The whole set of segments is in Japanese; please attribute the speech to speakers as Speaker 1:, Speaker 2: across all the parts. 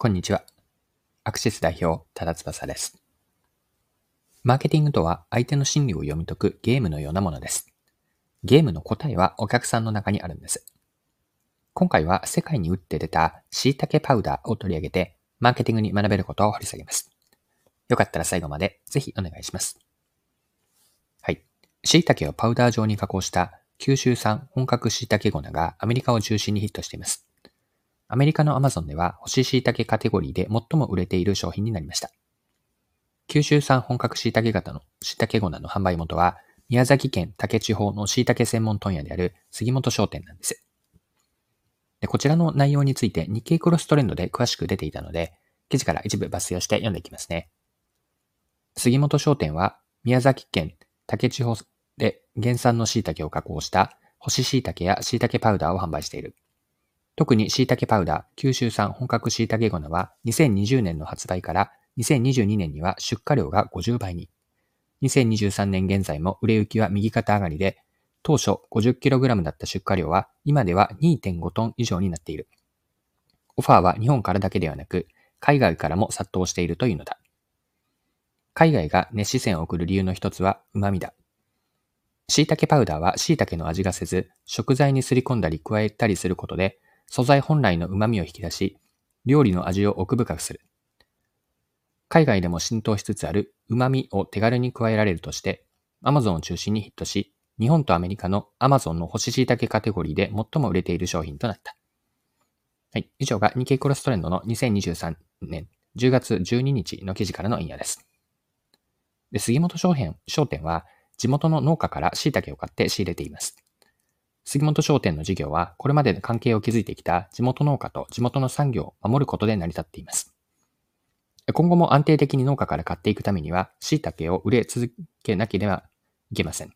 Speaker 1: こんにちは。アクシス代表、多田翼です。マーケティングとは相手の心理を読み解くゲームのようなものです。ゲームの答えはお客さんの中にあるんです。今回は世界に打って出た椎茸パウダーを取り上げて、マーケティングに学べることを掘り下げます。よかったら最後までぜひお願いします。はい。椎茸をパウダー状に加工した九州産本格椎茸粉がアメリカを中心にヒットしています。アメリカのアマゾンでは干し椎茸カテゴリーで最も売れている商品になりました。九州産本格椎茸型の椎茸粉の販売元は、宮崎県竹地方の椎茸専門問屋である杉本商店なんです。でこちらの内容について日経クロストレンドで詳しく出ていたので、記事から一部抜粋をして読んでいきますね。杉本商店は宮崎県竹地方で原産の椎茸を加工した干し椎茸や椎茸パウダーを販売している。特に椎茸パウダー、九州産本格椎茸粉は2020年の発売から2022年には出荷量が50倍に。2023年現在も売れ行きは右肩上がりで、当初 50kg だった出荷量は今では2.5トン以上になっている。オファーは日本からだけではなく、海外からも殺到しているというのだ。海外が熱視線を送る理由の一つは旨味だ。椎茸パウダーは椎茸の味がせず、食材にすり込んだり加えたりすることで、素材本来の旨味を引き出し、料理の味を奥深くする。海外でも浸透しつつある旨味を手軽に加えられるとして、Amazon を中心にヒットし、日本とアメリカの Amazon の干し椎茸カテゴリーで最も売れている商品となった。はい。以上が日経クロストレンドの2023年10月12日の記事からの引用です。で、杉本商店商店は地元の農家から椎茸を買って仕入れています。杉本商店の事業は、これまで関係を築いてきた地元農家と地元の産業を守ることで成り立っています。今後も安定的に農家から買っていくためには、椎茸を売れ続けなければいけません。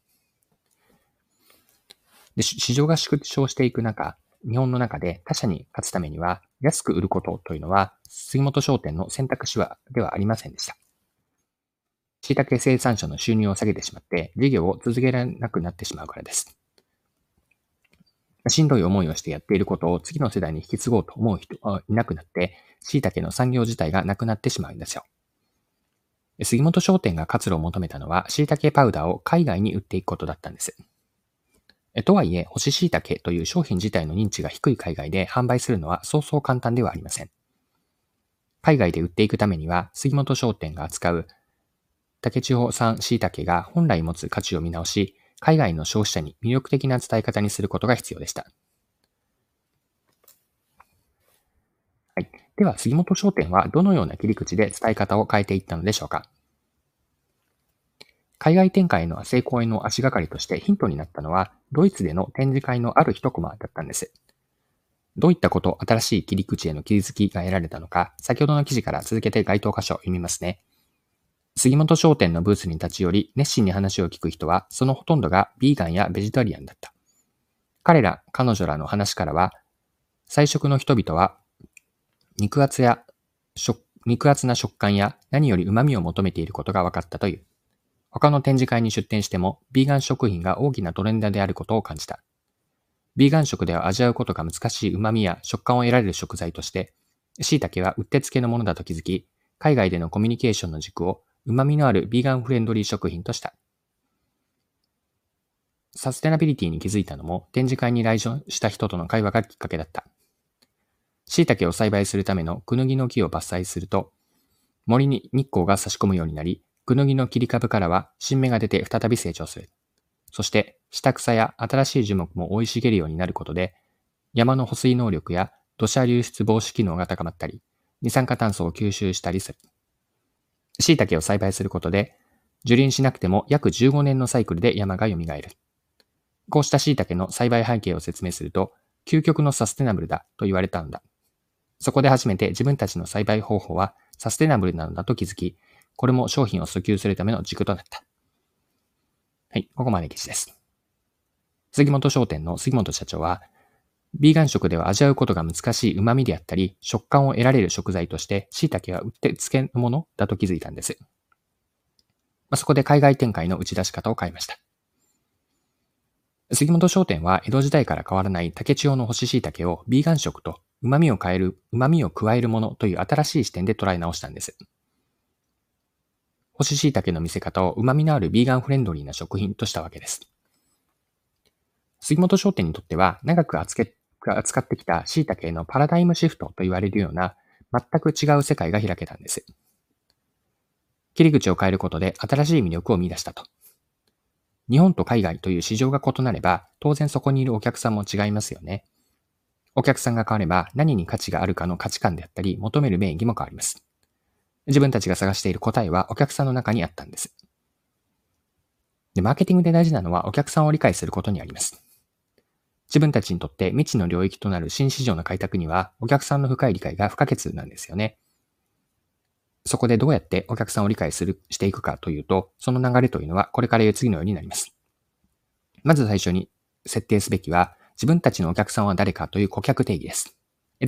Speaker 1: で市場が縮小していく中、日本の中で他社に勝つためには、安く売ることというのは、杉本商店の選択肢はではありませんでした。椎茸生産者の収入を下げてしまって、事業を続けられなくなってしまうからです。しんどい思いをしてやっていることを次の世代に引き継ごうと思う人はいなくなって、椎茸の産業自体がなくなってしまうんですよ。杉本商店が活路を求めたのは、椎茸パウダーを海外に売っていくことだったんです。とはいえ、干し椎茸という商品自体の認知が低い海外で販売するのはそうそう簡単ではありません。海外で売っていくためには、杉本商店が扱う竹地方産椎茸が本来持つ価値を見直し、海外の消費者に魅力的な伝え方にすることが必要でした。はい。では、杉本商店はどのような切り口で伝え方を変えていったのでしょうか海外展開の成功への足がかりとしてヒントになったのは、ドイツでの展示会のある一コマだったんです。どういったこと、新しい切り口への気づきが得られたのか、先ほどの記事から続けて該当箇所を読みますね。杉本商店のブースに立ち寄り、熱心に話を聞く人は、そのほとんどがビーガンやベジタリアンだった。彼ら、彼女らの話からは、菜食の人々は、肉厚や、肉厚な食感や何より旨味を求めていることが分かったという。他の展示会に出展しても、ビーガン食品が大きなトレンドであることを感じた。ビーガン食では味わうことが難しい旨味や食感を得られる食材として、椎茸はうってつけのものだと気づき、海外でのコミュニケーションの軸を旨味のあるビーガンフレンドリー食品とした。サステナビリティに気づいたのも展示会に来場した人との会話がきっかけだった。椎茸を栽培するためのクヌギの木を伐採すると、森に日光が差し込むようになり、クヌギの切り株からは新芽が出て再び成長する。そして、下草や新しい樹木も生い茂るようになることで、山の保水能力や土砂流出防止機能が高まったり、二酸化炭素を吸収したりする。椎茸を栽培することで、樹林しなくても約15年のサイクルで山が蘇る。こうした椎茸の栽培背景を説明すると、究極のサステナブルだと言われたんだ。そこで初めて自分たちの栽培方法はサステナブルなのだと気づき、これも商品を訴求するための軸となった。はい、ここまで記事です。杉本商店の杉本社長は、ビーガン食では味わうことが難しい旨味であったり、食感を得られる食材として椎茸はうってつけのものだと気づいたんです。まあ、そこで海外展開の打ち出し方を変えました。杉本商店は江戸時代から変わらない竹千代の干し椎茸をビーガン食と旨味を変える、旨味を加えるものという新しい視点で捉え直したんです。干し椎茸の見せ方を旨味のあるビーガンフレンドリーな食品としたわけです。杉本商店にとっては、長く扱扱ってきた椎茸のパラダイムシフトと言われるような、全く違う世界が開けたんです。切り口を変えることで新しい魅力を見出したと。日本と海外という市場が異なれば、当然そこにいるお客さんも違いますよね。お客さんが変われば何に価値があるかの価値観であったり、求める名義も変わります。自分たちが探している答えはお客さんの中にあったんです。で、マーケティングで大事なのはお客さんを理解することにあります。自分たちにとって未知の領域となる新市場の開拓にはお客さんの深い理解が不可欠なんですよね。そこでどうやってお客さんを理解する、していくかというと、その流れというのはこれから言う次のようになります。まず最初に設定すべきは、自分たちのお客さんは誰かという顧客定義です。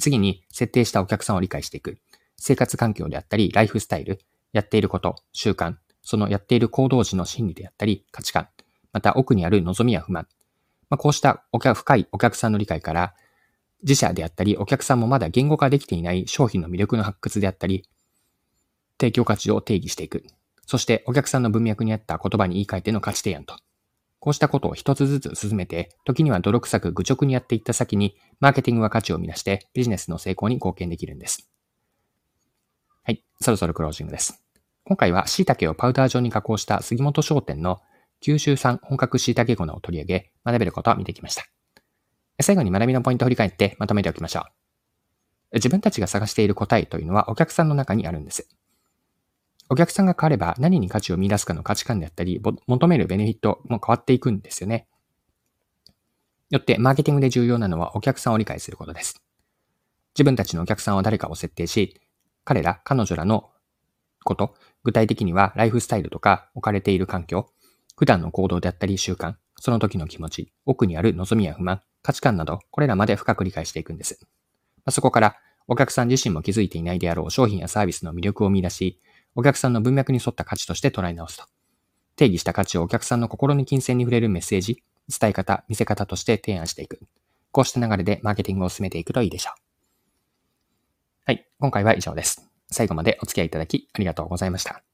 Speaker 1: 次に、設定したお客さんを理解していく。生活環境であったり、ライフスタイル、やっていること、習慣、そのやっている行動時の心理であったり、価値観、また奥にある望みや不満。まあ、こうしたお客深いお客さんの理解から、自社であったり、お客さんもまだ言語化できていない商品の魅力の発掘であったり、提供価値を定義していく。そしてお客さんの文脈に合った言葉に言い換えての価値提案と。こうしたことを一つずつ進めて、時には泥臭く愚直にやっていった先に、マーケティングは価値を生み出してビジネスの成功に貢献できるんです。はい、そろそろクロージングです。今回は椎茸をパウダー状に加工した杉本商店の九州産本格椎茸粉を取り上げ、学べることを見てきました。最後に学びのポイントを振り返ってまとめておきましょう。自分たちが探している答えというのはお客さんの中にあるんです。お客さんが変われば何に価値を見出すかの価値観であったり、求めるベネフィットも変わっていくんですよね。よって、マーケティングで重要なのはお客さんを理解することです。自分たちのお客さんは誰かを設定し、彼ら、彼女らのこと、具体的にはライフスタイルとか置かれている環境、普段の行動であったり習慣、その時の気持ち、奥にある望みや不満、価値観など、これらまで深く理解していくんです。まそこから、お客さん自身も気づいていないであろう商品やサービスの魅力を見出し、お客さんの文脈に沿った価値として捉え直すと。定義した価値をお客さんの心に金銭に触れるメッセージ、伝え方、見せ方として提案していく。こうした流れでマーケティングを進めていくといいでしょう。はい、今回は以上です。最後までお付き合いいただきありがとうございました。